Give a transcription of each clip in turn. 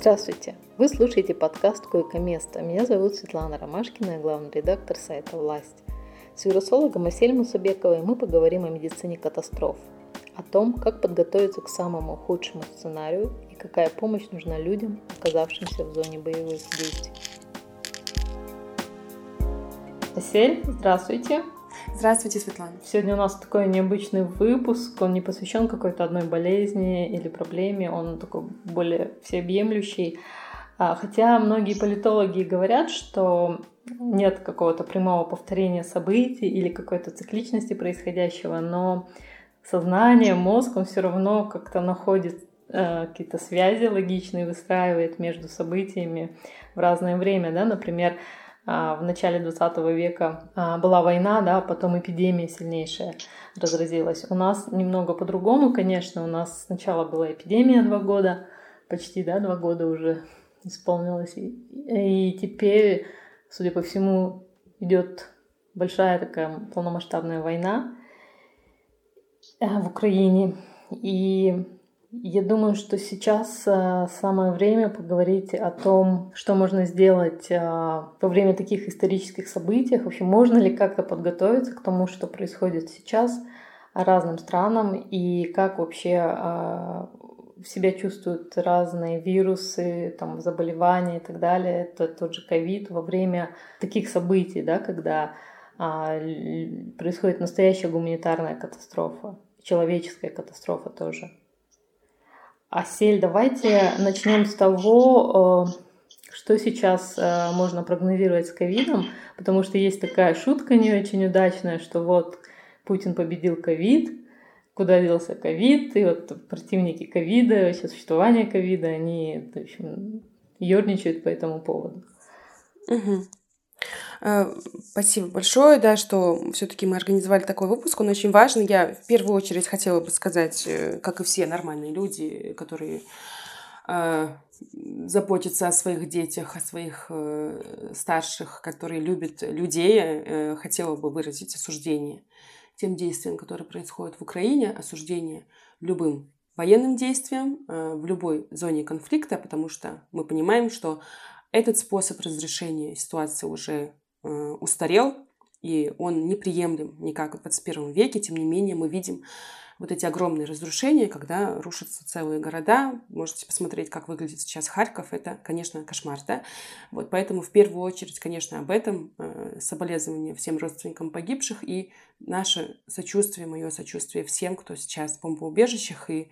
Здравствуйте! Вы слушаете подкаст «Койко-место». Меня зовут Светлана Ромашкина, я главный редактор сайта «Власть». С вирусологом Асель Мусабековой мы поговорим о медицине катастроф, о том, как подготовиться к самому худшему сценарию и какая помощь нужна людям, оказавшимся в зоне боевых действий. Асель, здравствуйте! Здравствуйте, Светлана. Сегодня у нас такой необычный выпуск. Он не посвящен какой-то одной болезни или проблеме. Он такой более всеобъемлющий. А, хотя многие политологи говорят, что нет какого-то прямого повторения событий или какой-то цикличности происходящего, но сознание, мозг, он все равно как-то находит э, какие-то связи логичные, выстраивает между событиями в разное время, да, например, в начале 20 века а, была война, да, потом эпидемия сильнейшая разразилась. У нас немного по-другому, конечно, у нас сначала была эпидемия два года, почти, да, два года уже исполнилось, и, и теперь, судя по всему, идет большая такая полномасштабная война э, в Украине. И я думаю, что сейчас э, самое время поговорить о том, что можно сделать э, во время таких исторических событий. Вообще, можно ли как-то подготовиться к тому, что происходит сейчас разным странам, и как вообще э, себя чувствуют разные вирусы, там, заболевания и так далее. Это тот же ковид во время таких событий, да, когда а, происходит настоящая гуманитарная катастрофа, человеческая катастрофа тоже. Асель, давайте начнем с того, э, что сейчас э, можно прогнозировать с ковидом, потому что есть такая шутка не очень удачная, что вот Путин победил ковид, куда делся ковид, и вот противники ковида, вообще существование ковида, они, в общем, ерничают по этому поводу. Угу. Э, спасибо большое, да, что все-таки мы организовали такой выпуск. Он очень важный. Я в первую очередь хотела бы сказать, э, как и все нормальные люди, которые э, заботятся о своих детях, о своих старших, которые любят людей, хотела бы выразить осуждение тем действиям, которые происходят в Украине, осуждение любым военным действиям в любой зоне конфликта, потому что мы понимаем, что этот способ разрешения ситуации уже э, устарел, и он неприемлем никак в 21 веке. Тем не менее, мы видим вот эти огромные разрушения, когда рушатся целые города. Можете посмотреть, как выглядит сейчас Харьков. Это, конечно, кошмар, да? Вот поэтому в первую очередь, конечно, об этом э, соболезнования всем родственникам погибших и наше сочувствие, мое сочувствие всем, кто сейчас в бомбоубежищах и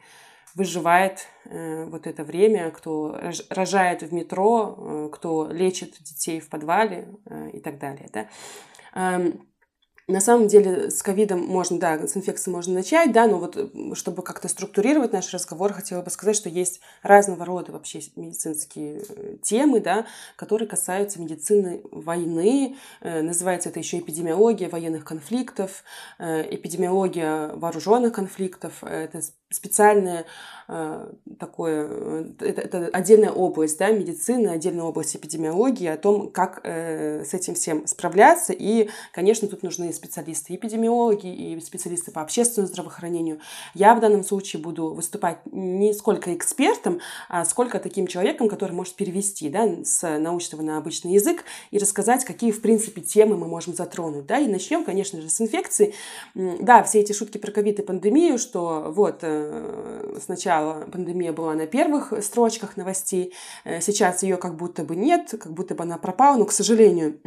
выживает э, вот это время, кто рожает в метро, э, кто лечит детей в подвале э, и так далее. Да? Эм, на самом деле с ковидом можно, да, с инфекцией можно начать, да, но вот чтобы как-то структурировать наш разговор, хотела бы сказать, что есть разного рода вообще медицинские темы, да, которые касаются медицины войны. Называется это еще эпидемиология военных конфликтов, эпидемиология вооруженных конфликтов. Это специальное э, такое, э, это, это отдельная область, да, медицины, отдельная область эпидемиологии, о том, как э, с этим всем справляться. И, конечно, тут нужны специалисты эпидемиологи и специалисты по общественному здравоохранению. Я в данном случае буду выступать не сколько экспертом, а сколько таким человеком, который может перевести да, с научного на обычный язык и рассказать, какие, в принципе, темы мы можем затронуть. Да? И начнем, конечно же, с инфекции. Да, все эти шутки про ковид и пандемию, что вот Э, сначала пандемия была на первых строчках новостей, э, сейчас ее как будто бы нет, как будто бы она пропала, но, к сожалению,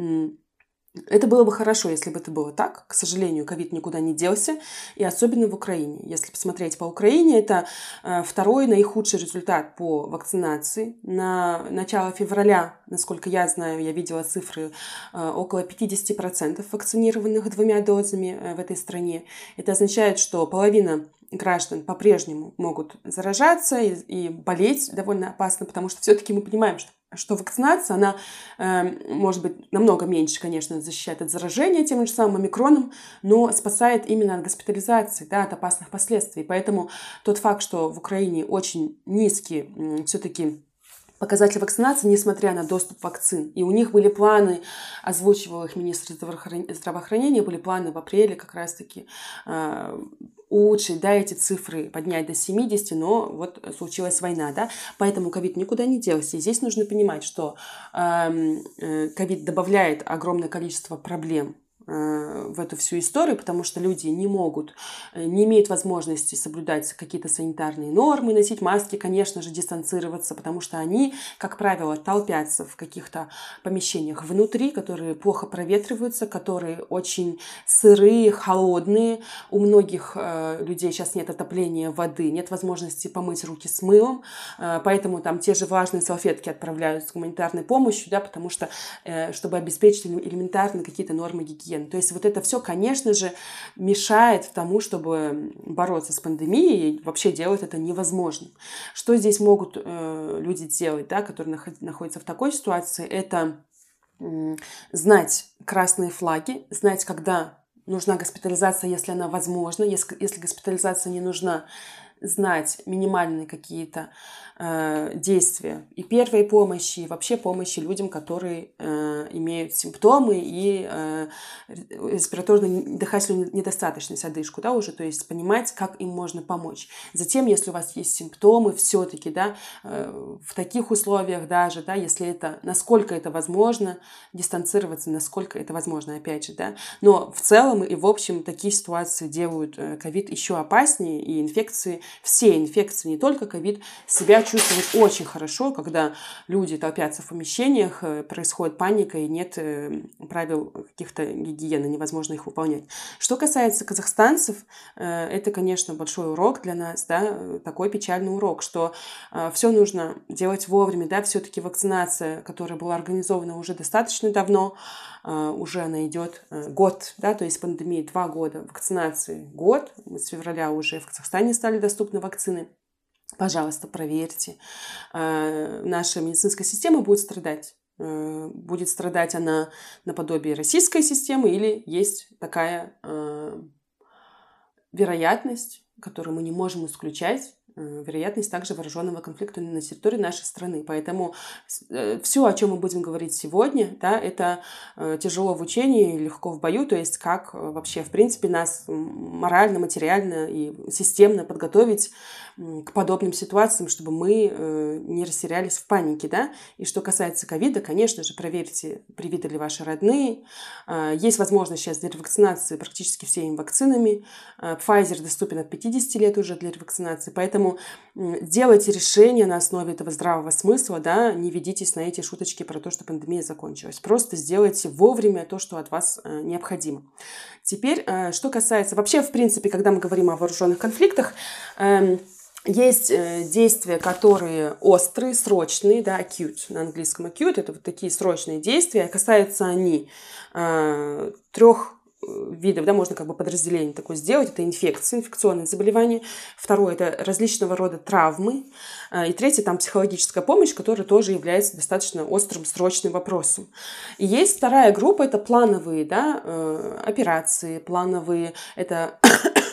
это было бы хорошо, если бы это было так. К сожалению, ковид никуда не делся, и особенно в Украине. Если посмотреть по Украине, это э, второй наихудший результат по вакцинации. На начало февраля, насколько я знаю, я видела цифры, около 50% вакцинированных двумя дозами в этой стране. Это означает, что половина граждан по-прежнему могут заражаться и, и болеть довольно опасно, потому что все-таки мы понимаем, что что вакцинация, она э, может быть намного меньше, конечно, защищает от заражения тем же самым омикроном, но спасает именно от госпитализации, да, от опасных последствий. Поэтому тот факт, что в Украине очень низкий э, все-таки показатели вакцинации, несмотря на доступ вакцин. И у них были планы, озвучивал их министр здравоохранения, были планы в апреле как раз-таки э, улучшить, да, эти цифры поднять до 70, но вот случилась война, да, поэтому ковид никуда не делся. И здесь нужно понимать, что э, ковид добавляет огромное количество проблем Э, в эту всю историю, потому что люди не могут, э, не имеют возможности соблюдать какие-то санитарные нормы, носить маски, конечно же, дистанцироваться, потому что они, как правило, толпятся в каких-то помещениях внутри, которые плохо проветриваются, которые очень сырые, холодные. У многих э, людей сейчас нет отопления воды, нет возможности помыть руки с мылом, поэтому там те же влажные салфетки отправляют с гуманитарной помощью, да, потому что, чтобы обеспечить элементарно какие-то нормы гигиены гигиены. То есть вот это все, конечно же, мешает тому, чтобы бороться с пандемией, и вообще делать это невозможным. Что здесь могут э, люди делать, да, которые находятся в такой ситуации, это э, знать красные флаги, знать, когда нужна госпитализация, если она возможна, если, если госпитализация не нужна, знать минимальные какие-то э, действия и первой помощи, и вообще помощи людям, которые э, имеют симптомы и э, респираторную дыхательную недостаточность, одышку, да, уже, то есть понимать, как им можно помочь. Затем, если у вас есть симптомы, все-таки, да, э, в таких условиях даже, да, если это, насколько это возможно, дистанцироваться, насколько это возможно, опять же, да, но в целом и в общем такие ситуации делают э, ковид еще опаснее, и инфекции все инфекции, не только ковид, себя чувствуют очень хорошо, когда люди толпятся в помещениях, э, происходит паника и нет э, правил каких-то гигиены, невозможно их выполнять. Что касается казахстанцев, э, это, конечно, большой урок для нас, да, такой печальный урок, что все нужно делать вовремя, да, все-таки вакцинация, которая была организована уже достаточно давно, уже она идет год, да, то есть пандемия два года, вакцинации год, мы с февраля уже в Казахстане стали доступны доступны вакцины. Пожалуйста, проверьте. Э, наша медицинская система будет страдать. Э, будет страдать она наподобие российской системы или есть такая э, вероятность, которую мы не можем исключать, вероятность также вооруженного конфликта на территории нашей страны. Поэтому э, все, о чем мы будем говорить сегодня, да, это э, тяжело в учении, легко в бою, то есть как вообще, в принципе, нас морально, материально и системно подготовить к подобным ситуациям, чтобы мы не растерялись в панике, да. И что касается ковида, конечно же, проверьте, привиты ли ваши родные. Есть возможность сейчас для ревакцинации практически всеми вакцинами. Pfizer доступен от 50 лет уже для ревакцинации, поэтому Поэтому делайте решения на основе этого здравого смысла, да, не ведитесь на эти шуточки про то, что пандемия закончилась. Просто сделайте вовремя то, что от вас э, необходимо. Теперь, э, что касается... Вообще, в принципе, когда мы говорим о вооруженных конфликтах, эм, есть э, действия, которые острые, срочные, да, acute, на английском acute, это вот такие срочные действия. Касаются они трех видов, да, можно как бы подразделение такое сделать. Это инфекции, инфекционные заболевания. Второе – это различного рода травмы. А, и третье – там психологическая помощь, которая тоже является достаточно острым, срочным вопросом. И есть вторая группа – это плановые да, э, операции, плановые – это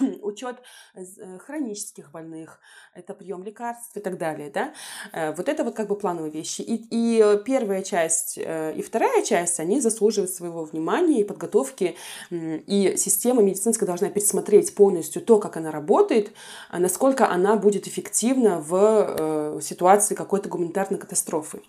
учет э, хронических больных, это прием лекарств и так далее, да. Э, вот это вот как бы плановые вещи. И, и первая часть и вторая часть, они заслуживают своего внимания и подготовки и система медицинская должна пересмотреть полностью то, как она работает, а насколько она будет эффективна в э, ситуации какой-то гуманитарной катастрофы.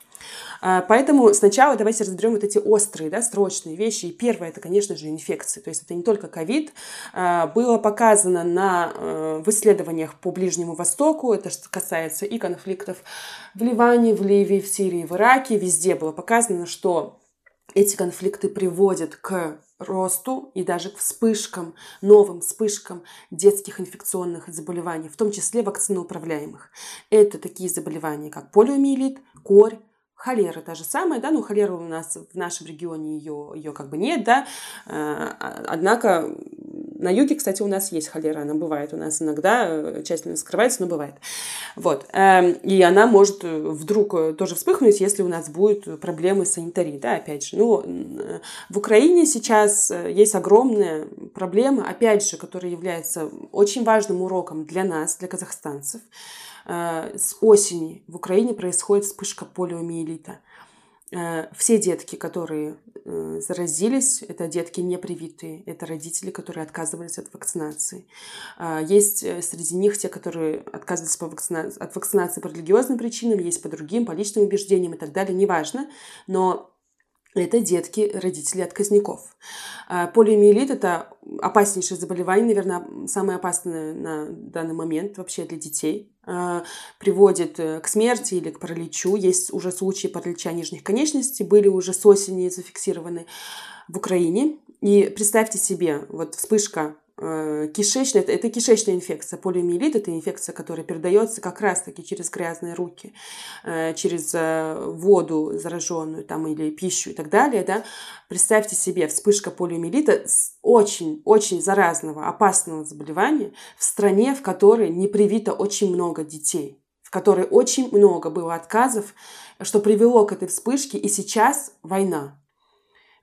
А, поэтому сначала давайте разберем вот эти острые, да, срочные вещи. И первое, это, конечно же, инфекции. То есть это не только ковид. А, было показано на, э, в исследованиях по Ближнему Востоку, это касается и конфликтов в Ливане, в Ливии, в Сирии, в Ираке. Везде было показано, что эти конфликты приводят к росту и даже к вспышкам, новым вспышкам детских инфекционных заболеваний, в том числе вакциноуправляемых. Это такие заболевания, как полиомиелит, корь, холера та же самая, да, ну холера у нас в нашем регионе ее, ее как бы нет, да, э, однако на юге, кстати, у нас есть холера, она бывает у нас иногда, э, тщательно скрывается, но бывает. Вот. Эм, и она может э, вдруг тоже вспыхнуть, если у нас будут проблемы с санитарией, да, опять же. Ну, в Украине сейчас есть огромная проблема, опять же, которая является очень важным уроком для нас, для казахстанцев. э, с осени в Украине происходит вспышка полиомиелита. Э, все детки, которые э, заразились, это детки непривитые, это родители, которые отказывались от вакцинации. А, есть э, среди них те, которые отказывались по вакцина... от вакцинации по религиозным причинам, есть по другим, по личным убеждениям и так далее, неважно. Но это детки родителей отказников. А, полиомиелит – это опаснейшее заболевание, наверное, самое опасное на данный момент вообще для детей. А, приводит э, к смерти или к параличу. Есть уже случаи паралича нижних конечностей, были уже с осени зафиксированы в Украине. И представьте себе, вот вспышка Э, кишечная, это, это кишечная инфекция. Полиомиелит – это инфекция, которая передается как раз-таки через грязные руки, э, через э, воду зараженную там, или пищу и так далее. Да? Представьте себе, вспышка полиомиелита очень-очень заразного, опасного заболевания в стране, в которой не привито очень много детей в которой очень много было отказов, что привело к этой вспышке, и сейчас война.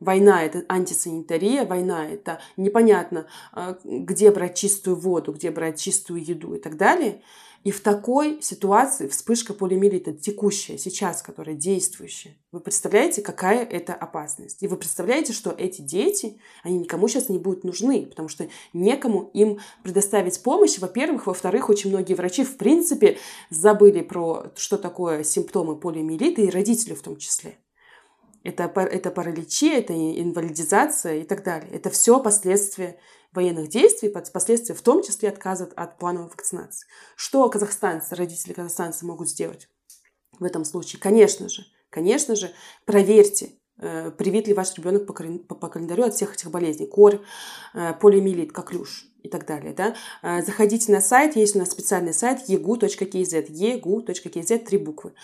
Война – это антисанитария, война – это непонятно, а, где брать чистую воду, где брать чистую еду и так далее. И в такой ситуации вспышка полиомиелита текущая, сейчас, которая действующая, вы представляете, какая это опасность? И вы представляете, что эти дети, они никому сейчас не будут нужны, потому что некому им предоставить помощь, во-первых. Во-вторых, очень многие врачи, в принципе, забыли про что такое симптомы полиомиелита, и родители в том числе. Это, это параличи, это инвалидизация и так далее. Это все последствия военных действий, последствия в том числе отказа от плановой вакцинации. Что казахстанцы, родители казахстанцы могут сделать в этом случае? Конечно же, конечно же, проверьте, э, привит ли ваш ребенок по, по календарю от всех этих болезней. Корь, э, полиомиелит, коклюш и так далее. Да? Э, заходите на сайт, есть у нас специальный сайт egu.kz, egu.kz, три буквы.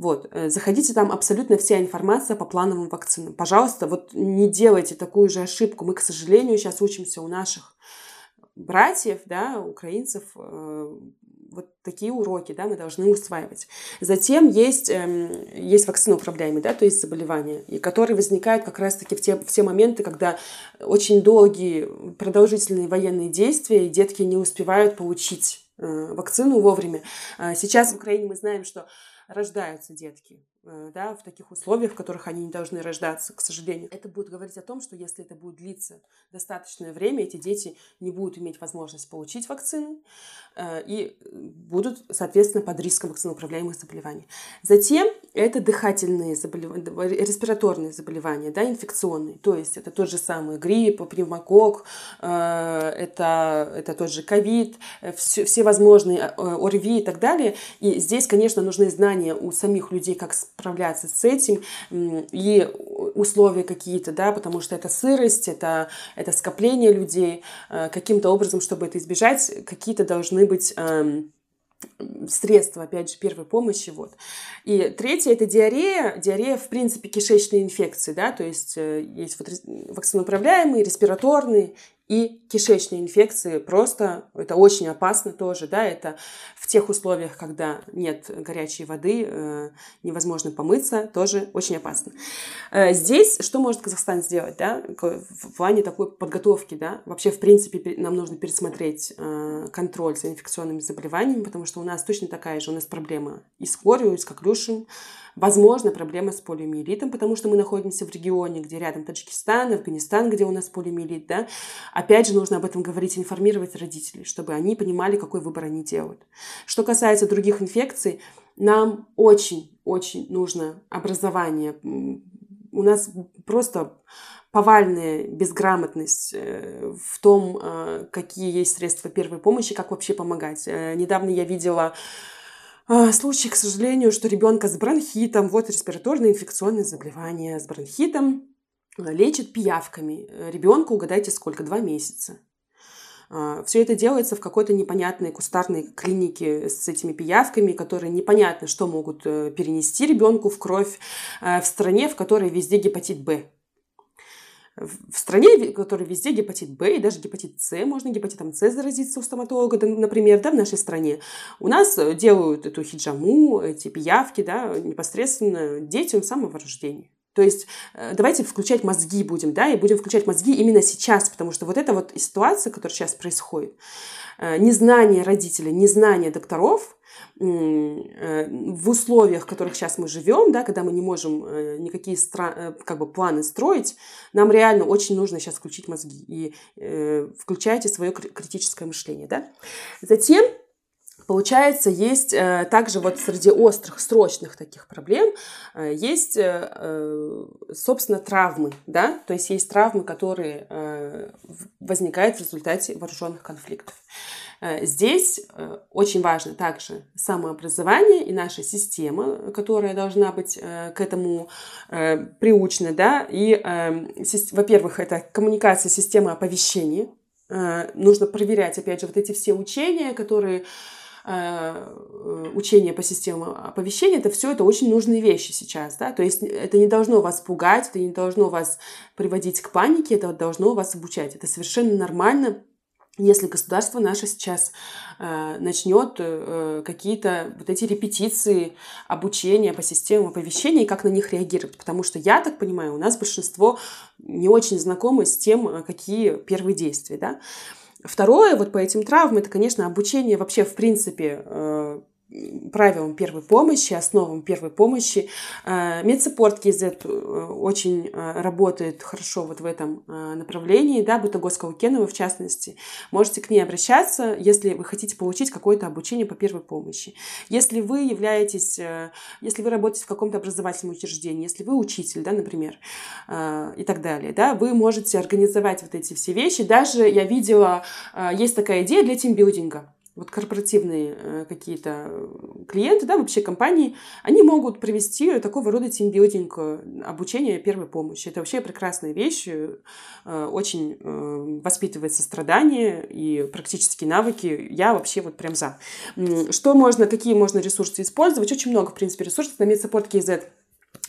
Вот, э, заходите, там абсолютно вся информация по плановым вакцинам. Пожалуйста, вот не делайте такую же ошибку. Мы, к сожалению, сейчас учимся у наших братьев, да, украинцев, э, вот такие уроки, да, мы должны усваивать. Затем есть, э, есть вакциноуправляемые, да, то есть заболевания, и которые возникают как раз-таки в те, в те моменты, когда очень долгие, продолжительные военные действия, и детки не успевают получить э, вакцину вовремя. А сейчас в Украине мы знаем, что рождаются детки да, в таких условиях, в которых они не должны рождаться, к сожалению. Это будет говорить о том, что если это будет длиться достаточное время, эти дети не будут иметь возможность получить вакцину э, и будут, соответственно, под риском вакциноуправляемых заболеваний. Затем это дыхательные заболевания, респираторные заболевания, да, инфекционные, то есть это тот же самый грипп, пневмокок, э, это, это тот же ковид, все, все возможные ОРВИ и так далее. И здесь, конечно, нужны знания у самих людей, как справляться с этим и условия какие-то, да, потому что это сырость, это, это скопление людей. Э, каким-то образом, чтобы это избежать, какие-то должны быть эм, средства, опять же, первой помощи. Вот. И третье – это диарея. Диарея, в принципе, кишечные инфекции, да, то есть э, есть вот вакциноуправляемые, респираторные и кишечные инфекции просто, это очень опасно тоже, да, это в тех условиях, когда нет горячей воды, э, невозможно помыться, тоже очень опасно. Э, здесь что может Казахстан сделать, да, в плане такой подготовки, да, вообще, в принципе, нам нужно пересмотреть э, контроль за инфекционными заболеваниями, потому что у нас точно такая же, у нас проблема и с корью, и с коклюшем, Возможно, проблема с полиомиелитом, потому что мы находимся в регионе, где рядом Таджикистан, Афганистан, где у нас полиомиелит, да. Опять же, нужно об этом говорить, информировать родителей, чтобы они понимали, какой выбор они делают. Что касается других инфекций, нам очень-очень нужно образование. У нас просто повальная безграмотность э, в том, э, какие есть средства первой помощи, как вообще помогать. Э, недавно я видела а, случай, к сожалению, что ребенка с бронхитом, вот респираторное инфекционное заболевание с бронхитом, а, лечат пиявками. Ребенку, угадайте, сколько? Два месяца. А, Все это делается в какой-то непонятной кустарной клинике с этими пиявками, которые непонятно, что могут э, перенести ребенку в кровь в стране, в которой везде гепатит Б в стране, в которой везде гепатит Б и даже гепатит С, можно гепатитом С заразиться у стоматолога, например, да, в нашей стране. У нас делают эту хиджаму, эти пиявки, да, непосредственно детям с самого рождения. То есть э, давайте включать мозги будем, да, и будем включать мозги именно сейчас, потому что вот эта вот ситуация, которая сейчас происходит, э, незнание родителей, незнание докторов э, в условиях, в которых сейчас мы живем, да, когда мы не можем никакие стра- как бы планы строить, нам реально очень нужно сейчас включить мозги и э, включайте свое критическое мышление, да. Затем Получается, есть э, также вот среди острых, срочных таких проблем э, есть, э, собственно, травмы, да, то есть есть травмы, которые возникают в результате вооруженных конфликтов. Здесь очень важно также самообразование и наша система, которая должна быть к этому приучена, да, и, во-первых, это коммуникация, система оповещения, нужно проверять, опять же, вот эти все учения, которые учение по системам оповещения, это все это очень нужные вещи сейчас, да, то есть это не должно вас пугать, это не должно вас приводить к панике, это должно вас обучать, это совершенно нормально, если государство наше сейчас э, начнет э, какие-то вот эти репетиции обучения по системам оповещения и как на них реагировать. Потому что я так понимаю, у нас большинство не очень знакомы с тем, какие первые действия. Да? Второе, вот по этим травмам, это, конечно, обучение вообще, в принципе, э, правилам первой помощи, основам первой помощи. Э, медсаппорт КЗ э, очень э, работает хорошо вот в этом направлении, да, Бутагоска Укенова в частности. Можете к ней обращаться, если вы хотите получить какое-то обучение по первой помощи. Если вы являетесь, если вы работаете в каком-то образовательном учреждении, если вы учитель, да, например, и так далее, да, вы можете организовать вот эти все вещи. Даже я видела, есть такая идея для тимбилдинга вот корпоративные э, какие-то клиенты, да, вообще компании, они могут провести такого рода тимбилдинг, э, обучение первой помощи. Это вообще прекрасная вещь, э, очень воспитывает сострадание и практические навыки. Я вообще вот прям за. Что можно, какие можно ресурсы использовать? Очень много, в принципе, ресурсов на MedSupport KZ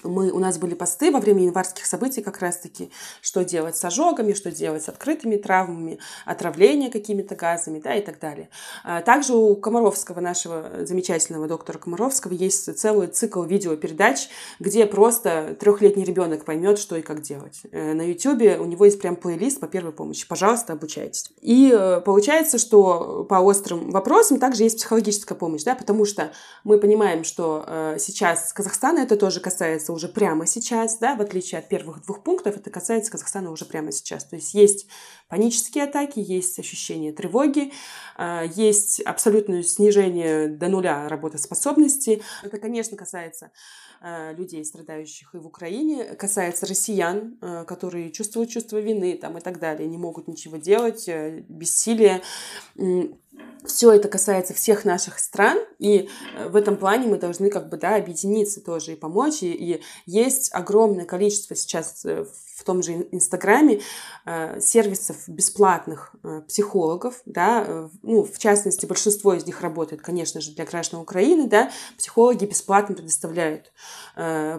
мы, у нас были посты во время январских событий как раз-таки, что делать с ожогами, что делать с открытыми травмами, отравление какими-то газами да, и так далее. А также у Комаровского, нашего замечательного доктора Комаровского, есть целый цикл видеопередач, где просто трехлетний ребенок поймет, что и как делать. Э, на YouTube у него есть прям плейлист по первой помощи. Пожалуйста, обучайтесь. И э, получается, что по острым вопросам также есть психологическая помощь, да, потому что мы понимаем, что э, сейчас Казахстана это тоже касается касается уже прямо сейчас, да, в отличие от первых двух пунктов, это касается Казахстана уже прямо сейчас. То есть есть панические атаки, есть ощущение тревоги, а, есть абсолютное снижение до нуля работоспособности. Это, конечно, касается а, людей, страдающих и в Украине, касается россиян, а, которые чувствуют чувство вины там, и так далее, не могут ничего делать, э, бессилие. Все это касается всех наших стран, и э, в этом плане мы должны как бы, да, объединиться тоже и помочь. И, и есть огромное количество сейчас э, в том же Инстаграме э, сервисов бесплатных э, психологов, да, э, ну, в частности, большинство из них работает, конечно же, для граждан Украины, да, психологи бесплатно предоставляют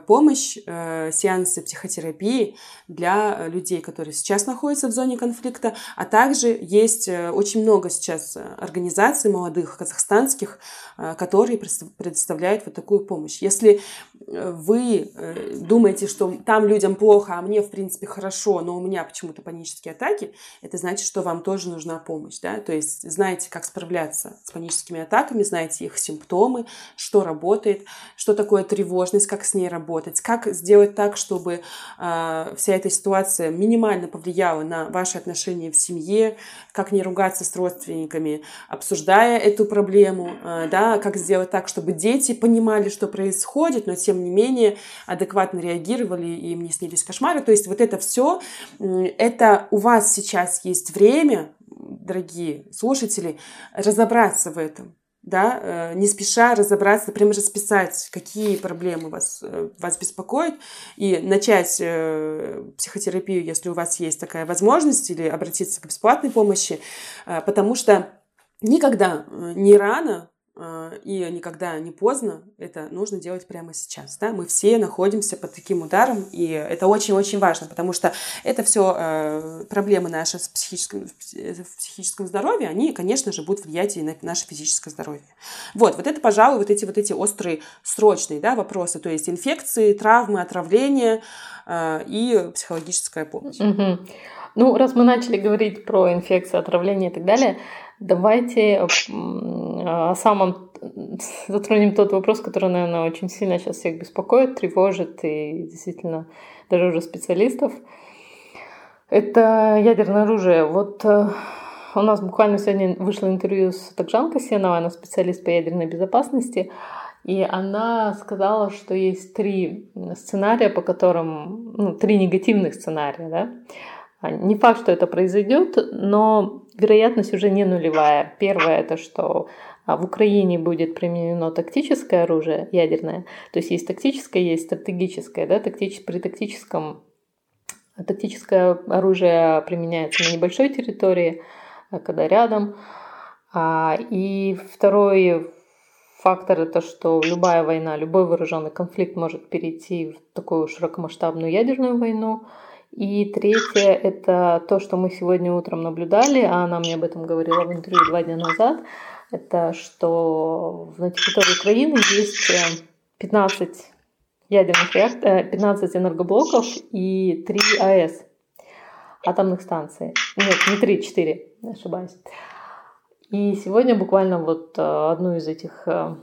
помощь, сеансы психотерапии для людей, которые сейчас находятся в зоне конфликта, а также есть очень много сейчас организаций молодых казахстанских, которые предоставляют вот такую помощь. Если вы думаете, что там людям плохо, а мне, в принципе, принципе, хорошо, но у меня почему-то панические атаки, это значит, что вам тоже нужна помощь, да, то есть знаете, как справляться с паническими атаками, знаете их симптомы, что работает, что такое тревожность, как с ней работать, как сделать так, чтобы э, вся эта ситуация минимально повлияла на ваши отношения в семье, как не ругаться с родственниками, обсуждая эту проблему, э, да, как сделать так, чтобы дети понимали, что происходит, но тем не менее адекватно реагировали, и им не снились кошмары, то есть вот это все, это у вас сейчас есть время, дорогие слушатели, разобраться в этом да, э, не спеша разобраться, прямо расписать, какие проблемы вас, э, вас беспокоят, и начать э, психотерапию, если у вас есть такая возможность, или обратиться к бесплатной помощи, потому что никогда не рано и никогда не поздно, это нужно делать прямо сейчас. Да? Мы все находимся под таким ударом, и это очень-очень важно, потому что это все э, проблемы наши с психическим, в психическом здоровье, они, конечно же, будут влиять и на наше физическое здоровье. Вот, вот это, пожалуй, вот эти вот эти острые, срочные да, вопросы, то есть инфекции, травмы, отравления э, и психологическая помощь. Ну, раз мы начали говорить про инфекции, отравление и так далее, давайте о самом затронем тот вопрос, который, наверное, очень сильно сейчас всех беспокоит, тревожит и действительно даже уже специалистов. Это ядерное оружие. Вот э, у нас буквально сегодня вышло интервью с Такжанкой Сеновой, она специалист по ядерной безопасности, и она сказала, что есть три сценария, по которым, ну, три негативных сценария, да. А, не факт, что это произойдет, но вероятность уже не нулевая. Первое это, что а, в Украине будет применено тактическое оружие ядерное. То есть есть тактическое, есть стратегическое. Да? Тактич... При тактическом тактическое оружие применяется на небольшой территории, а, когда рядом. И второй фактор это, что любая война, любой вооруженный конфликт может перейти в такую широкомасштабную ядерную войну. И третье – это то, что мы сегодня утром наблюдали, а она мне об этом говорила в интервью два дня назад, это что на территории Украины есть 15 э, ядерных реакторов, 15 энергоблоков и 3 АЭС, атомных станций. Нет, не 3, 4, ошибаюсь. И сегодня буквально вот э, одну из этих э,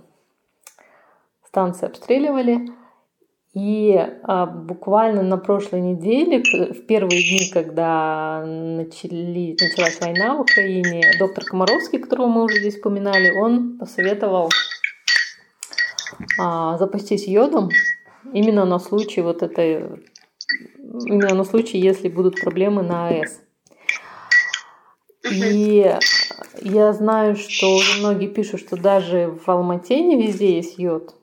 станций обстреливали. И а, буквально на прошлой неделе, в первые дни, когда начали, началась война в Украине, доктор Комаровский, которого мы уже здесь упоминали, он посоветовал а, запастись йодом именно на случай вот этой, именно на случай, если будут проблемы на АЭС. И я знаю, что многие пишут, что даже в Алмате не везде есть йод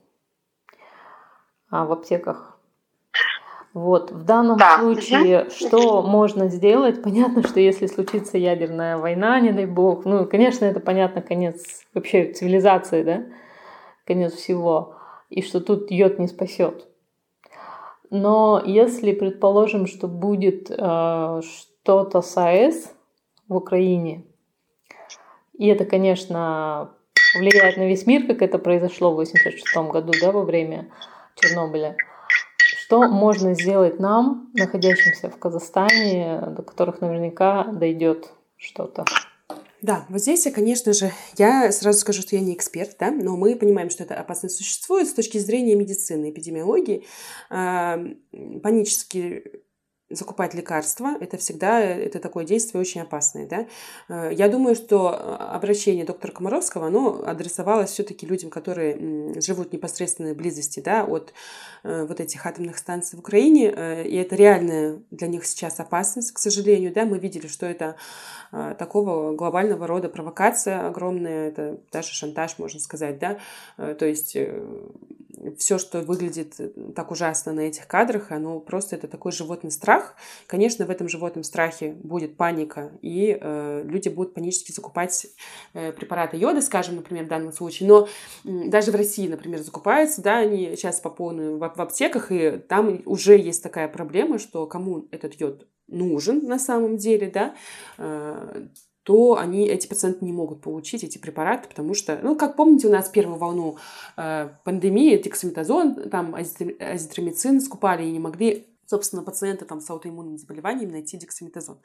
в аптеках. Вот, в данном да. случае, что можно сделать? Понятно, что если случится ядерная война, не дай бог, ну, конечно, это понятно, конец вообще цивилизации, да, конец всего, и что тут йод не спасет. Но если предположим, что будет э, что-то с АЭС в Украине, и это, конечно, влияет на весь мир, как это произошло в 1986 году, да, во время Чернобыля. Что можно сделать нам, находящимся в Казахстане, до которых наверняка дойдет что-то? Да, вот здесь, конечно же, я сразу скажу, что я не эксперт, да, но мы понимаем, что эта опасность существует с точки зрения медицины, эпидемиологии. Панические закупать лекарства, это всегда это такое действие очень опасное. Да? Э, я думаю, что обращение доктора Комаровского, оно адресовалось все-таки людям, которые живут в непосредственной близости да, от э, вот этих атомных станций в Украине, э, и это реальная для них сейчас опасность, к сожалению. Да? Мы видели, что это такого глобального рода провокация огромная, это даже шантаж, можно сказать. Да? То есть все, что выглядит э, так ужасно на этих кадрах, оно просто это такой животный страх. Конечно, в этом животном страхе будет паника, и э, люди будут панически закупать э, препараты йода, скажем, например, в данном случае. Но э, даже в России, например, закупаются, да, они сейчас по полной в, в аптеках, и там уже есть такая проблема, что кому этот йод нужен на самом деле, да, э, то они, эти пациенты не могут получить эти препараты, потому что, ну, как помните, у нас первую волну э, пандемии, дексаметазон, там азитромицин скупали и не могли собственно, пациента там, с аутоиммунными заболеваниями найти дексаметазон.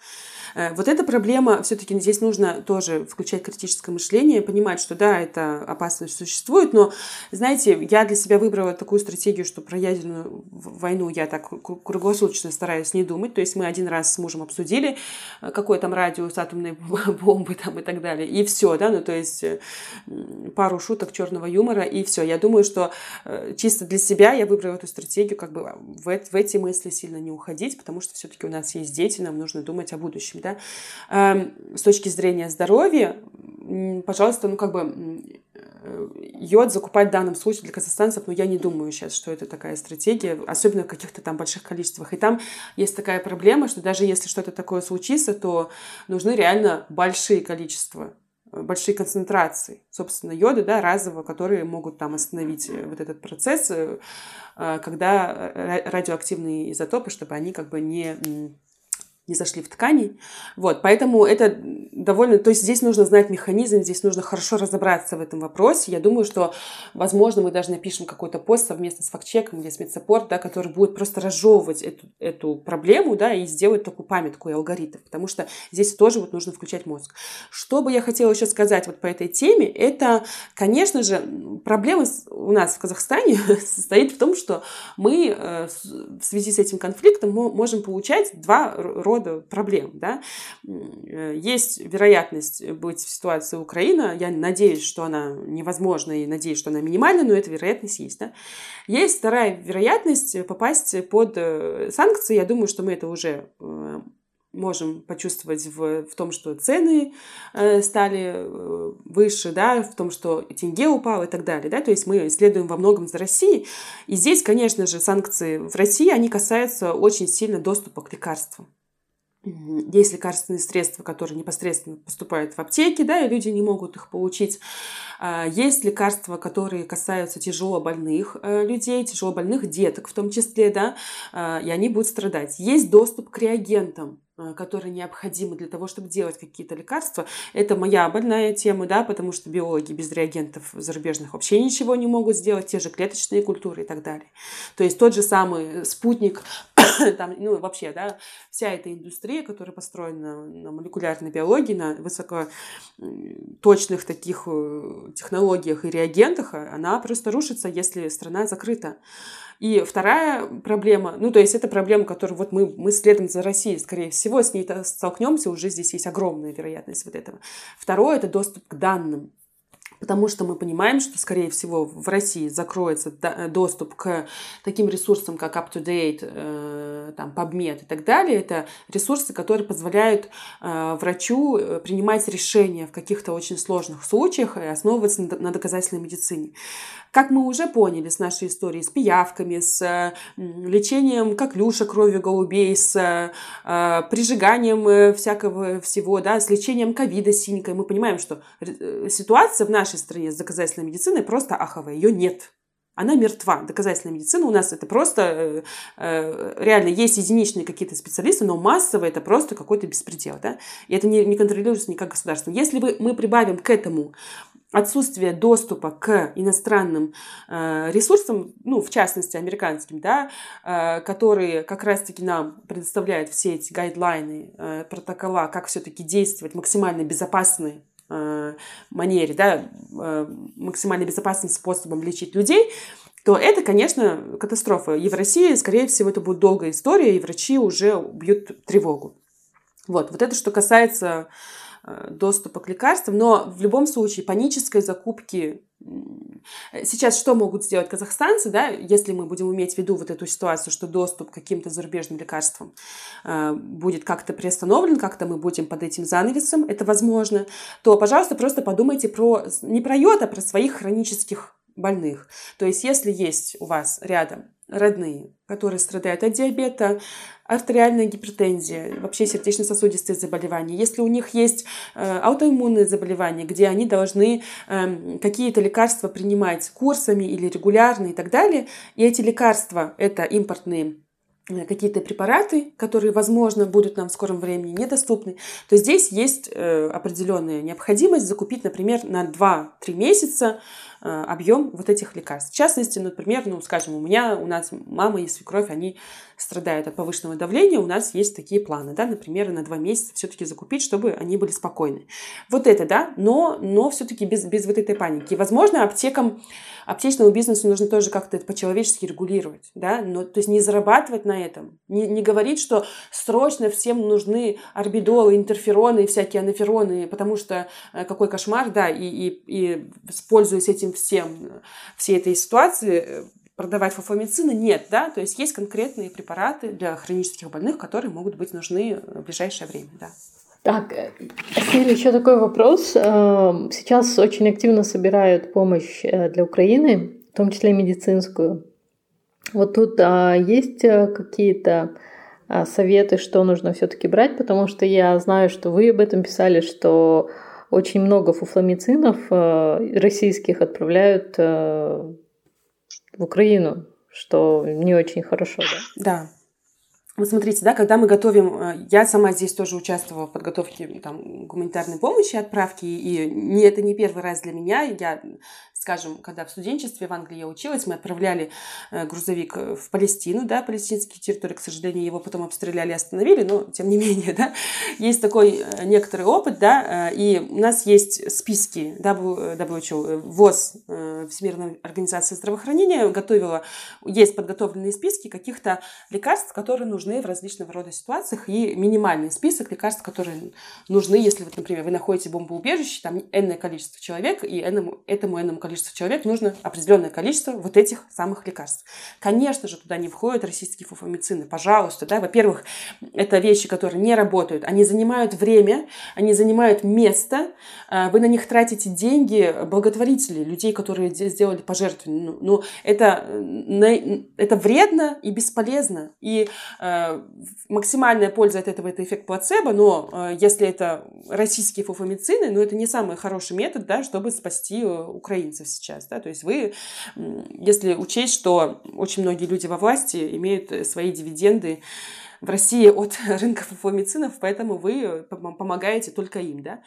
Э, вот эта проблема, все-таки здесь нужно тоже включать критическое мышление, понимать, что да, эта опасность существует, но, знаете, я для себя выбрала такую стратегию, что про ядерную войну я так круглосуточно стараюсь не думать, то есть мы один раз с мужем обсудили, э, какой там радиус атомной бомбы там и так далее, и все, да, ну то есть э, пару шуток черного юмора, и все. Я думаю, что чисто для себя я выбрала эту стратегию, как бы в, в эти мысли сильно не уходить, потому что все-таки у нас есть дети, нам нужно думать о будущем, да. Эм, с точки зрения здоровья, пожалуйста, ну как бы йод закупать в данном случае для казахстанцев, но я не думаю сейчас, что это такая стратегия, особенно в каких-то там больших количествах. И там есть такая проблема, что даже если что-то такое случится, то нужны реально большие количества большие концентрации, собственно, йода, да, разово, которые могут там остановить вот этот процесс, когда радиоактивные изотопы, чтобы они как бы не не зашли в ткани. Вот, поэтому это довольно... То есть здесь нужно знать механизм, здесь нужно хорошо разобраться в этом вопросе. Я думаю, что, возможно, мы даже напишем какой-то пост совместно с фактчеком или с медсаппорт, да, который будет просто разжевывать эту, эту проблему, да, и сделать такую памятку и алгоритм, потому что здесь тоже вот нужно включать мозг. Что бы я хотела еще сказать вот по этой теме, это, конечно же, проблема у нас в Казахстане состоит в том, что мы э, в связи с этим конфликтом можем получать два рода проблем. Да? Э, есть вероятность быть в ситуации Украина. Я надеюсь, что она невозможна и надеюсь, что она минимальна, но эта вероятность есть. Да? Есть вторая вероятность попасть под э, санкции. Я думаю, что мы это уже э, можем почувствовать в, в том, что цены э, стали выше, да, в том, что тенге упал и так далее, да, то есть мы исследуем во многом за Россией, и здесь, конечно же, санкции в России, они касаются очень сильно доступа к лекарствам. Есть лекарственные средства, которые непосредственно поступают в аптеки, да, и люди не могут их получить. А, есть лекарства, которые касаются тяжело больных э, людей, тяжело больных деток в том числе, да, а, и они будут страдать. Есть доступ к реагентам, Э, которые необходимы для того, чтобы делать какие-то лекарства. Это моя больная тема, да, потому что биологи без реагентов зарубежных вообще ничего не могут сделать, те же клеточные культуры и так далее. То есть тот же самый спутник, там, ну вообще, да, вся эта индустрия, которая построена на молекулярной биологии, на высокоточных таких э, технологиях и реагентах, она просто рушится, если страна закрыта. И вторая проблема, ну, то есть это проблема, которую вот мы, мы следом за Россией, скорее всего, с ней столкнемся, уже здесь есть огромная вероятность вот этого. Второе – это доступ к данным потому что мы понимаем, что, скорее всего, в России закроется э, доступ к таким ресурсам, как UpToDate, э, там, PubMed и так далее. Это ресурсы, которые позволяют э, врачу принимать решения в каких-то очень сложных случаях и основываться на доказательной медицине. Как мы уже поняли с нашей историей, с пиявками, с лечением коклюша кровью голубей, с прижиганием всякого всего, да, с лечением ковида синькой, мы понимаем, что ситуация в нашей стране с доказательной медициной просто аховая. Ее нет. Она мертва. Доказательная медицина у нас это просто э, э, реально есть единичные какие-то специалисты, но массово это просто какой-то беспредел. Да? И это не, не контролируется никак государством. Если вы, мы прибавим к этому отсутствие доступа к иностранным э, ресурсам, ну, в частности, американским, да, э, которые как раз-таки нам предоставляют все эти гайдлайны, э, протокола, как все-таки действовать максимально безопасные манере, да, максимально безопасным способом лечить людей, то это, конечно, катастрофа. И в России, скорее всего, это будет долгая история, и врачи уже бьют тревогу. Вот, вот это что касается доступа к лекарствам, но в любом случае панической закупки Сейчас что могут сделать казахстанцы, да, если мы будем иметь в виду вот эту ситуацию, что доступ к каким-то зарубежным лекарствам э, будет как-то приостановлен, как-то мы будем под этим занавесом, это возможно, то, пожалуйста, просто подумайте про не про йод, а про своих хронических больных. То есть, если есть у вас рядом родные, которые страдают от диабета, артериальная гипертензия, вообще сердечно-сосудистые заболевания, если у них есть э, аутоиммунные заболевания, где они должны э, какие-то лекарства принимать курсами или регулярно и так далее, и эти лекарства это импортные э, какие-то препараты, которые, возможно, будут нам в скором времени недоступны, то здесь есть э, определенная необходимость закупить, например, на 2-3 месяца объем вот этих лекарств. В частности, например, ну, скажем, у меня, у нас мама и свекровь, они страдают от повышенного давления, у нас есть такие планы, да, например, на два месяца все-таки закупить, чтобы они были спокойны. Вот это, да, но, но все-таки без, без вот этой паники. Возможно, аптекам, аптечному бизнесу нужно тоже как-то это по-человечески регулировать, да, но, то есть не зарабатывать на этом, не, не говорить, что срочно всем нужны орбидолы, интерфероны и всякие анафероны, потому что э, какой кошмар, да, и, и, и пользуясь этим всем, всей этой ситуации, э, продавать фуфломицины нет, да, то есть есть конкретные препараты для хронических больных, которые могут быть нужны в ближайшее время, да. Так, Сир, еще такой вопрос. Эм, сейчас очень активно собирают помощь э, для Украины, в том числе медицинскую. Вот тут а, есть э, какие-то а, советы, что нужно все-таки брать, потому что я знаю, что вы об этом писали, что очень много фуфламицинов э, российских отправляют э, в Украину, что не очень хорошо, да? Да. Вот смотрите, да, когда мы готовим, э, я сама здесь тоже участвовала в подготовке там, гуманитарной помощи, отправки, и не, это не первый раз для меня. Я скажем, когда в студенчестве в Англии я училась, мы отправляли э, грузовик э, в Палестину, да, палестинские территории, к сожалению, его потом обстреляли остановили, но тем не менее, да, есть такой э, некоторый опыт, да, и у нас есть списки WHO, ВОЗ, Всемирная организация здравоохранения, готовила, есть подготовленные списки каких-то лекарств, которые нужны в различного рода ситуациях, и минимальный список лекарств, которые нужны, если, вот, например, вы находите бомбоубежище, там энное количество человек, и этому, этому энному количеству количество человек, нужно определенное количество вот этих самых лекарств. Конечно же, туда не входят российские фуфамицины. Пожалуйста, да, во-первых, это вещи, которые не работают. Они занимают время, они занимают место. А, вы на них тратите деньги благотворителей, людей, которые сделали пожертвования. Ну, ну это, это вредно и бесполезно. И э, максимальная польза от этого – это эффект плацебо, но э, если это российские фуфамицины, ну, это не самый хороший метод, да, чтобы спасти э, украинцев украинцев сейчас, да, то есть вы, если учесть, что очень многие люди во власти имеют э, свои дивиденды в России от рынка фуфломицинов, поэтому вы помогаете только им, да.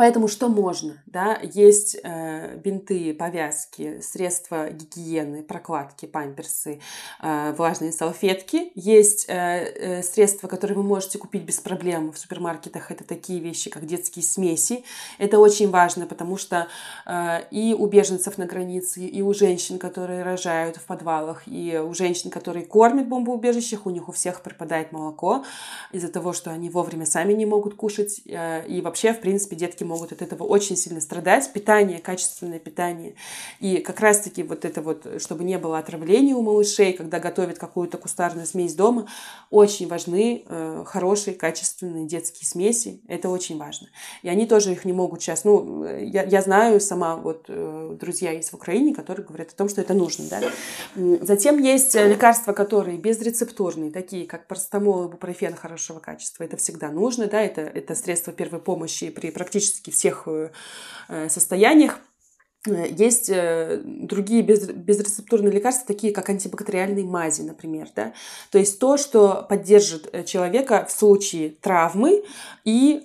Поэтому что можно? Да? Есть э, бинты, повязки, средства гигиены, прокладки, памперсы, э, влажные салфетки. Есть э, э, средства, которые вы можете купить без проблем в супермаркетах. Это такие вещи, как детские смеси. Это очень важно, потому что э, и у беженцев на границе, и у женщин, которые рожают в подвалах, и у женщин, которые кормят в бомбоубежищах, у них у всех пропадает молоко из-за того, что они вовремя сами не могут кушать. Э, и вообще, в принципе, детки могут от этого очень сильно страдать. Питание, качественное питание. И как раз-таки вот это вот, чтобы не было отравления у малышей, когда готовят какую-то кустарную смесь дома, очень важны э, хорошие, качественные детские смеси. Это очень важно. И они тоже их не могут сейчас. Ну, я, я знаю сама, вот э, друзья есть в Украине, которые говорят о том, что это нужно. Да? Затем есть лекарства, которые безрецептурные, такие как парастомол, ибупрофен хорошего качества. Это всегда нужно. Да? Это, это средства первой помощи при практически практически всех э, э, состояниях. Э, есть другие без, безрецептурные лекарства, такие как антибактериальные мази, например. Да? То есть то, что поддержит человека в случае травмы и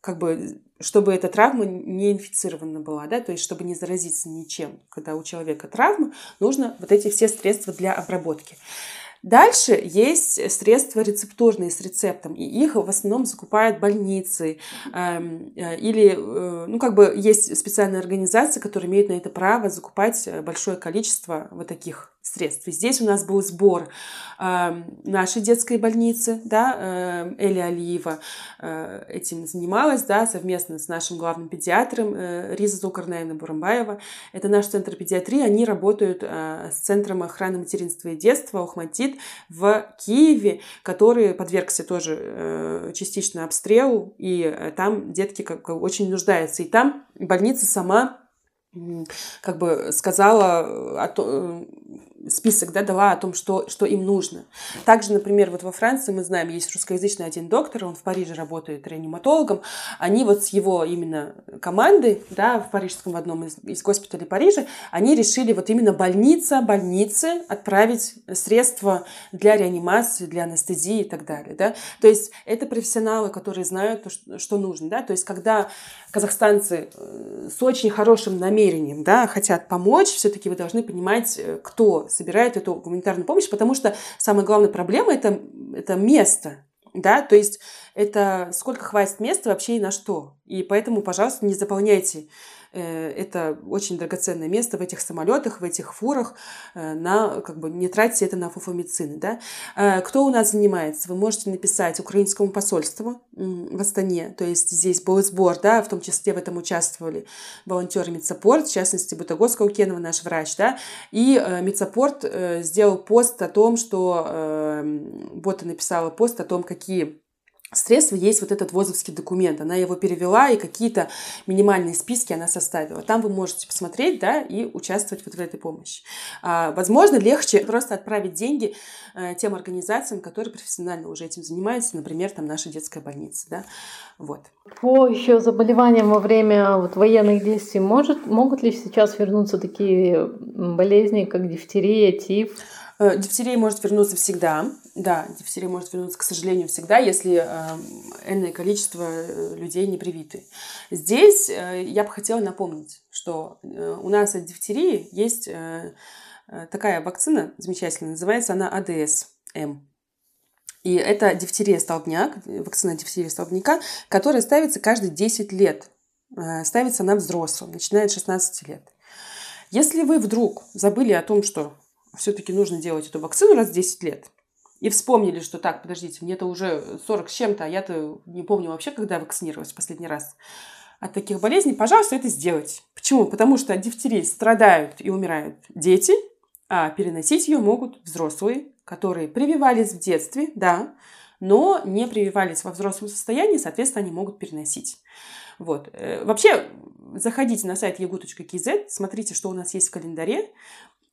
как бы чтобы эта травма не инфицирована была, да, то есть чтобы не заразиться ничем. Когда у человека травма, нужно вот эти все средства для обработки. Дальше есть средства рецептурные с рецептом, и их в основном закупают больницы эм, э, или, э, ну, как бы есть специальные организации, которые имеют на это право закупать большое количество вот таких средств. И здесь у нас был сбор э, нашей детской больницы, да, э, Эли Алиева э, этим занималась, да, совместно с нашим главным педиатром э, Риза Зукарнаевна Бурамбаева. Это наш центр педиатрии, они работают э, с Центром охраны материнства и детства Ухматит в Киеве, который подвергся тоже э, частично обстрелу, и э, там детки как, очень нуждаются. И там больница сама как бы сказала о том, список да, дала о том, что, что им нужно. Также, например, вот во Франции мы знаем, есть русскоязычный один доктор, он в Париже работает реаниматологом. Они вот с его именно командой, да, в парижском в одном из, из госпиталей Парижа, они решили вот именно больница, больницы отправить средства для реанимации, для анестезии и так далее. Да? То есть это профессионалы, которые знают, что нужно. Да? То есть когда казахстанцы э, с очень хорошим намерением да, хотят помочь, все-таки вы должны понимать, э, кто собирает эту гуманитарную помощь, потому что самая главная проблема это, это место. Да, то есть это сколько хватит места вообще и на что. И поэтому, пожалуйста, не заполняйте это очень драгоценное место в этих самолетах, в этих фурах, э, на, как бы, не тратьте это на фуфомицины. Да? Э, кто у нас занимается? Вы можете написать украинскому посольству в Астане, то есть здесь был сбор, да, в том числе в этом участвовали волонтеры MedSupport, в частности, Ботагоз Каукенова, наш врач, да, и MedSupport сделал пост о том, что Бота написала пост о том, какие средства есть вот этот ВОЗовский документ. Она его перевела, и какие-то минимальные списки она составила. Там вы можете посмотреть, да, и участвовать вот в этой помощи. А, возможно, легче просто отправить деньги э, тем организациям, которые профессионально уже этим занимаются, например, там наша детская больница, да, вот. По еще заболеваниям во время вот, военных действий может, могут ли сейчас вернуться такие болезни, как дифтерия, тиф? Э, дифтерия может вернуться всегда. Да, дифтерия может вернуться, к сожалению, всегда, если э, энное количество э, людей не привиты. Здесь я бы хотела напомнить, что у нас от дифтерии есть такая вакцина замечательная, называется она АДС-М. И это дифтерия столбняк, вакцина дифтерии столбняка, которая ставится каждые 10 лет. Ставится она взрослым, начиная с 16 лет. Если вы вдруг забыли о том, что все-таки нужно делать эту вакцину раз в 10 лет, и вспомнили, что так, подождите, мне-то уже 40 с чем-то, а я-то не помню вообще, когда вакцинировалась в последний раз от таких болезней, пожалуйста, это сделайте. Почему? Потому что от дифтерии страдают и умирают дети, а переносить ее могут взрослые, которые прививались в детстве, да, но не прививались во взрослом состоянии, соответственно, они могут переносить. Вот. Э, вообще, заходите на сайт egu.kz, смотрите, что у нас есть в календаре.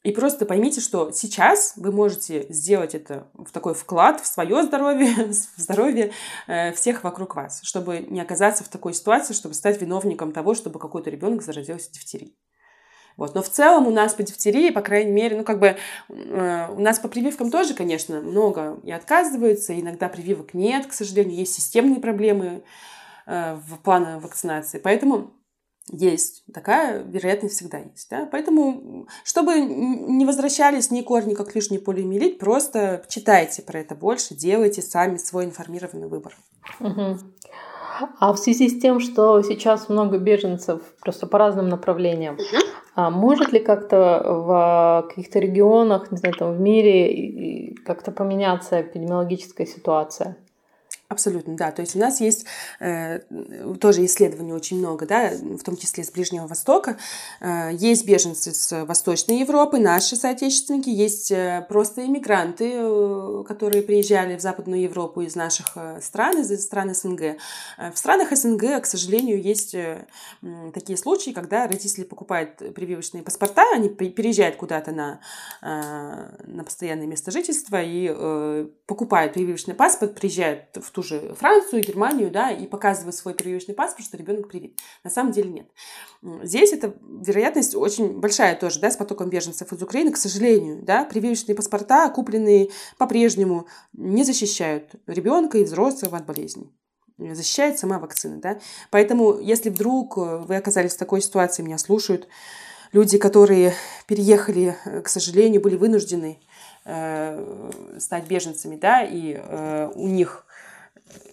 И просто поймите, что сейчас вы можете сделать это в такой вклад в свое здоровье, в здоровье э, всех вокруг вас, чтобы не оказаться в такой ситуации, чтобы стать виновником того, чтобы какой-то ребенок заразился дифтерией. Вот. Но в целом у нас по дифтерии, по крайней мере, ну как бы э, у нас по прививкам тоже, конечно, много и отказываются, иногда прививок нет, к сожалению, есть системные проблемы э, в плане вакцинации. Поэтому есть. Такая вероятность всегда есть. Да? Поэтому, чтобы не возвращались ни корни, как лишний полиомиелит, просто читайте про это больше, делайте сами свой информированный выбор. Угу. А в связи с тем, что сейчас много беженцев просто по разным направлениям, угу. а может ли как-то в каких-то регионах, не знаю, там в мире как-то поменяться эпидемиологическая ситуация? Абсолютно, да. То есть у нас есть э, тоже исследований очень много, да, в том числе с Ближнего Востока. Э, есть беженцы с Восточной Европы, наши соотечественники, есть э, просто иммигранты, э, которые приезжали в Западную Европу из наших э, стран, из стран СНГ. Э, в странах СНГ, к сожалению, есть э, такие случаи, когда родители покупают прививочные паспорта, они переезжают куда-то на, э, на постоянное место жительства и э, покупают прививочный паспорт, приезжают в ту же Францию, Германию, да, и показывают свой прививочный паспорт, что ребенок привит. На самом деле нет. Здесь эта вероятность очень большая тоже, да, с потоком беженцев из Украины, к сожалению, да, прививочные паспорта, купленные по-прежнему, не защищают ребенка и взрослого от болезней защищает сама вакцина, да. Поэтому, если вдруг вы оказались в такой ситуации, меня слушают люди, которые переехали, к сожалению, были вынуждены э, стать беженцами, да, и э, у них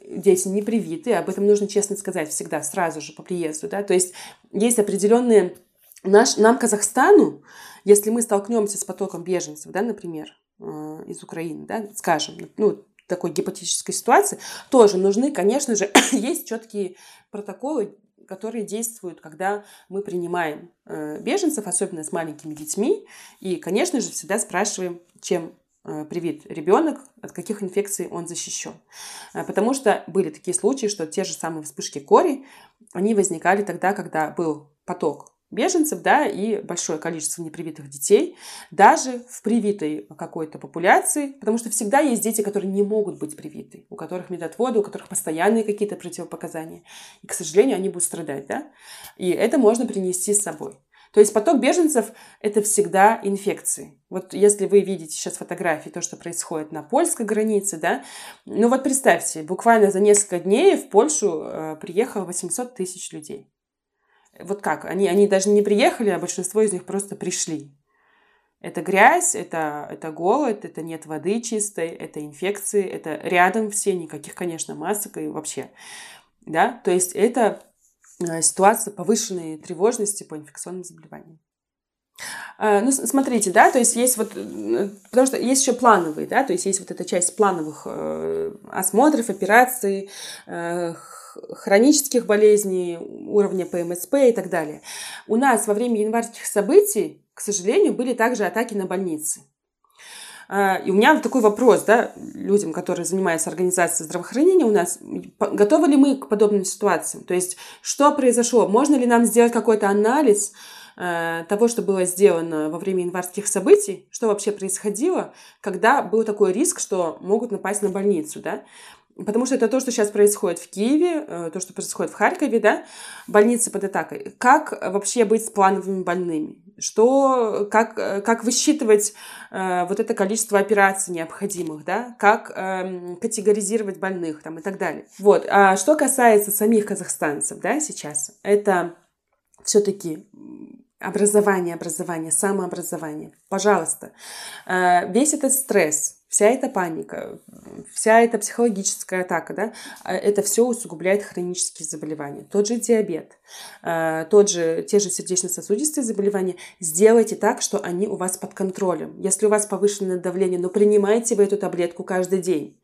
дети не привиты, об этом нужно честно сказать всегда, сразу же по приезду, да, то есть есть определенные, наш, нам, Казахстану, если мы столкнемся с потоком беженцев, да, например, э, из Украины, да, скажем, ну, такой гипотетической ситуации, тоже нужны, конечно же, есть четкие протоколы, которые действуют, когда мы принимаем э, беженцев, особенно с маленькими детьми, и, конечно же, всегда спрашиваем, чем привит ребенок, от каких инфекций он защищен. Э, потому что были такие случаи, что те же самые вспышки кори, они возникали тогда, когда был поток беженцев, да, и большое количество непривитых детей, даже в привитой какой-то популяции, потому что всегда есть дети, которые не могут быть привиты, у которых медотводы, у которых постоянные какие-то противопоказания. И, к сожалению, они будут страдать, да. И это можно принести с собой. То есть поток беженцев – это всегда инфекции. Вот если вы видите сейчас фотографии, то, что происходит на польской границе, да, ну вот представьте, буквально за несколько дней в Польшу э, приехало 800 тысяч людей. Вот как? Они, они даже не приехали, а большинство из них просто пришли. Это грязь, это, это голод, это нет воды чистой, это инфекции, это рядом все, никаких, конечно, масок и вообще. Да? То есть это ситуация повышенной тревожности по инфекционным заболеваниям. Э, ну, смотрите, да, то есть есть вот, э, потому что есть еще плановые, да, то есть есть вот эта часть плановых осмотров, операций, хронических болезней, уровня ПМСП и так далее. У нас во время январских событий, к сожалению, были также атаки на больницы. А, и у меня такой вопрос, да, людям, которые занимаются организацией здравоохранения у нас, готовы ли мы к подобным ситуациям? То есть, что произошло? Можно ли нам сделать какой-то анализ э, того, что было сделано во время январских событий, что вообще происходило, когда был такой риск, что могут напасть на больницу, да? Потому что это то, что сейчас происходит в Киеве, э, то, что происходит в Харькове, да, больницы под атакой. Как вообще быть с плановыми больными? Что, как, э, как высчитывать э, вот это количество операций необходимых, да? Как э, категоризировать больных там и так далее. Вот. А что касается самих казахстанцев, да, сейчас, это все-таки образование, образование, самообразование. Пожалуйста. Э, весь этот стресс, вся эта паника, вся эта психологическая атака, да, а, это все усугубляет хронические заболевания. Тот же диабет, а, тот же, те же сердечно-сосудистые заболевания, сделайте так, что они у вас под контролем. Если у вас повышенное давление, но ну, принимайте вы эту таблетку каждый день.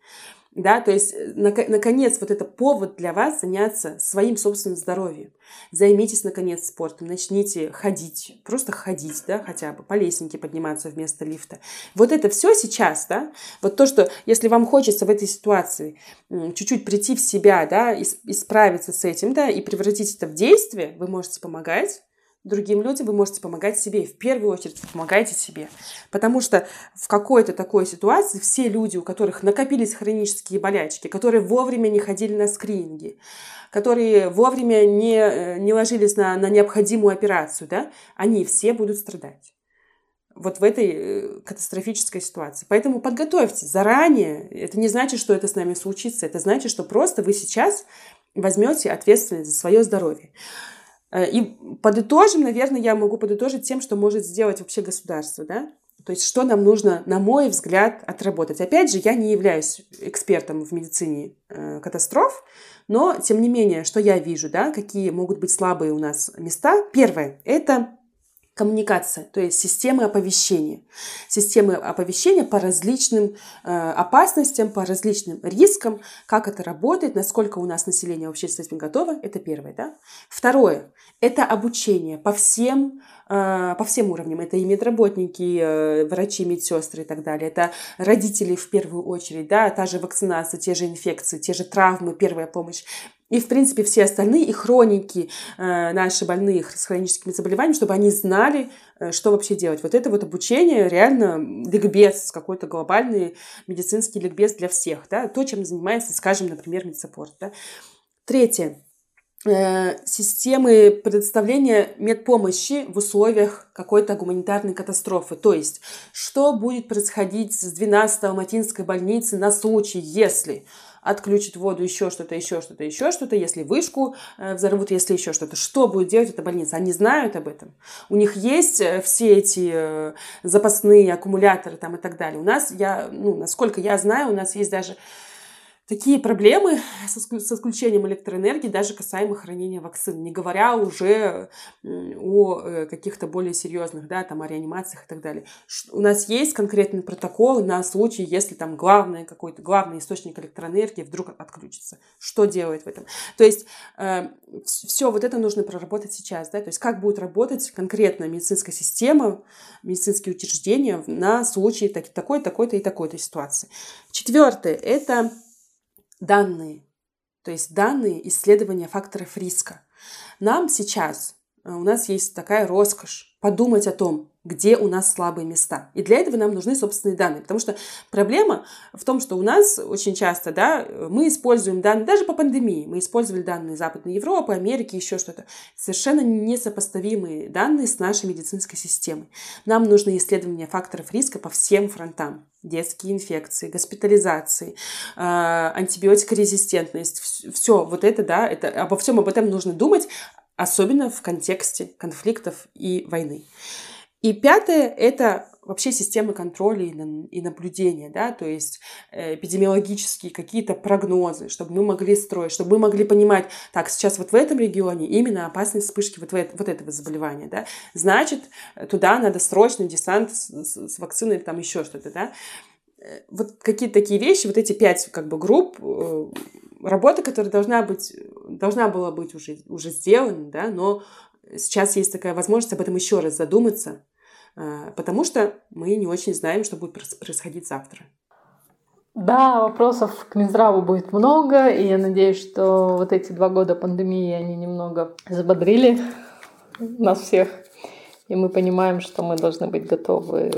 Да, то есть, э, наконец, вот это повод для вас заняться своим собственным здоровьем. Займитесь, наконец, спортом, начните ходить, просто ходить, да, хотя бы по лестнике подниматься вместо лифта. Вот это все сейчас, да, вот то, что, если вам хочется в этой ситуации чуть-чуть прийти в себя, да, и, справиться с этим, да, и превратить это в действие, вы можете помогать другим людям, вы можете помогать себе. И в первую очередь помогайте себе. Потому что в какой-то такой ситуации все люди, у которых накопились хронические болячки, которые вовремя не ходили на скрининги, которые вовремя не, э, не ложились на, на необходимую операцию, да, они все будут страдать вот в этой э, катастрофической ситуации. Поэтому подготовьтесь заранее. Это не значит, что это с нами случится. Это значит, что просто вы сейчас возьмете ответственность за свое здоровье. Э, и подытожим, наверное, я могу подытожить тем, что может сделать вообще государство, да? То есть, что нам нужно, на мой взгляд, отработать. Опять же, я не являюсь экспертом в медицине э, катастроф, но, тем не менее, что я вижу, да, какие могут быть слабые у нас места. Первое – это коммуникация, то есть системы оповещения. Системы оповещения по различным э, опасностям, по различным рискам, как это работает, насколько у нас население вообще с этим готово, это первое. Да? Второе – это обучение по всем по всем уровням. Это и медработники, э, врачи, медсестры и так далее. Это родители в первую очередь, да, та же вакцинация, те же инфекции, те же травмы, первая помощь. И, в принципе, все остальные, и хроники э, наши больные с хроническими заболеваниями, чтобы они знали, э, что вообще делать. Вот это вот обучение реально ликбез, какой-то глобальный медицинский ликбез для всех. Да? То, чем занимается, скажем, например, медсаппорт. Да? Третье системы предоставления медпомощи в условиях какой-то гуманитарной катастрофы. То есть, что будет происходить с 12-го Матинской больницы на случай, если отключит воду, еще что-то, еще что-то, еще что-то, если вышку э, взорвут, если еще что-то. Что будет делать эта больница? Они знают об этом. У них есть э, все эти э, запасные аккумуляторы там и так далее. У нас, я, ну, насколько я знаю, у нас есть даже такие проблемы с отключением электроэнергии, даже касаемо хранения вакцин, не говоря уже о э, каких-то более серьезных, да, там, о реанимациях и так далее. У нас есть конкретный протокол на случай, если там главный какой-то, главный источник электроэнергии вдруг отключится. Что делать в этом? То есть э, все вот это нужно проработать сейчас, да, то есть как будет работать конкретно медицинская система, медицинские учреждения на случай такой, такой-то и такой-то ситуации. Четвертое – это данные, то есть данные исследования факторов риска. Нам сейчас, у нас есть такая роскошь подумать о том, где у нас слабые места. И для этого нам нужны собственные данные. Потому что проблема в том, что у нас очень часто, да, мы используем данные, даже по пандемии, мы использовали данные Западной Европы, Америки, еще что-то. Совершенно несопоставимые данные с нашей медицинской системой. Нам нужны исследования факторов риска по всем фронтам. Детские инфекции, госпитализации, а, антибиотикорезистентность, все вот это, да, это, обо всем об этом нужно думать, особенно в контексте конфликтов и войны. И пятое – это вообще системы контроля и наблюдения, да, то есть э, эпидемиологические какие-то прогнозы, чтобы мы могли строить, чтобы мы могли понимать, так, сейчас вот в этом регионе именно опасность вспышки вот, вот этого заболевания, да, значит, туда надо срочный десант с, с, с вакциной или там еще что-то, да. Э, вот какие-то такие вещи, вот эти пять как бы групп, э, работа, которая должна быть, должна была быть уже, уже сделана, да, но сейчас есть такая возможность об этом еще раз задуматься, э, потому что мы не очень знаем, что будет происходить завтра. Да, вопросов к Минздраву будет много, и я надеюсь, что вот эти два года пандемии, они немного забодрили нас всех, и мы понимаем, что мы должны быть готовы,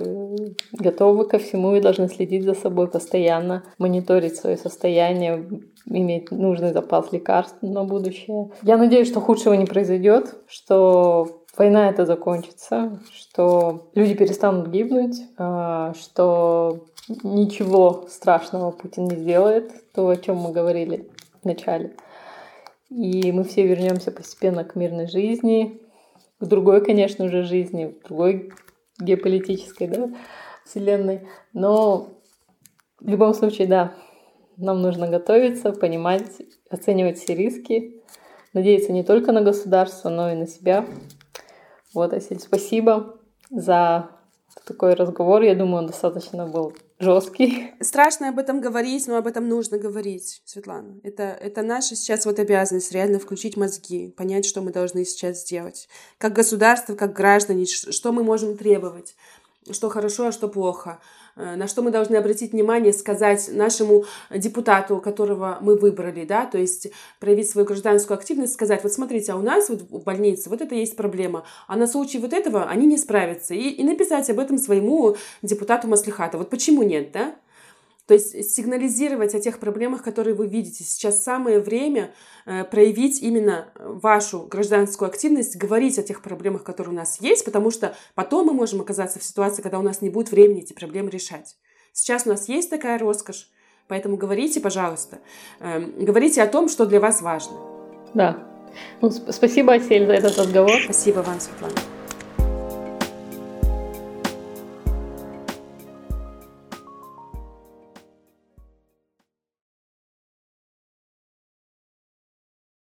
готовы ко всему и должны следить за собой постоянно, мониторить свое состояние, иметь нужный запас лекарств на будущее. Я надеюсь, что худшего не произойдет, что война это закончится, что люди перестанут гибнуть, а, что ничего страшного Путин не сделает, то, о чем мы говорили в начале. И мы все вернемся постепенно к мирной жизни, к другой, конечно, уже жизни, к другой геополитической да, вселенной. Но в любом случае, да, нам нужно готовиться, понимать, оценивать все риски, надеяться не только на государство, но и на себя. Вот, Асель, спасибо за такой разговор. Я думаю, он достаточно был жесткий. Страшно об этом говорить, но об этом нужно говорить, Светлана. Это, это наша сейчас вот обязанность реально включить мозги, понять, что мы должны сейчас сделать. Как государство, как граждане, что мы можем требовать, что хорошо, а что плохо. Э, на что мы должны обратить внимание, сказать нашему депутату, которого мы выбрали, да, то есть проявить свою гражданскую активность, сказать, вот смотрите, а у нас вот в больнице вот это есть проблема, а на случай вот этого они не справятся, и, и написать об этом своему депутату Маслихата. Вот почему нет, да? То есть сигнализировать о тех проблемах, которые вы видите. Сейчас самое время э, проявить именно вашу гражданскую активность, говорить о тех проблемах, которые у нас есть, потому что потом мы можем оказаться в ситуации, когда у нас не будет времени эти проблемы решать. Сейчас у нас есть такая роскошь, поэтому говорите, пожалуйста, эм, говорите о том, что для вас важно. Да. Ну, спасибо, Асель, за этот разговор. Спасибо вам, Светлана.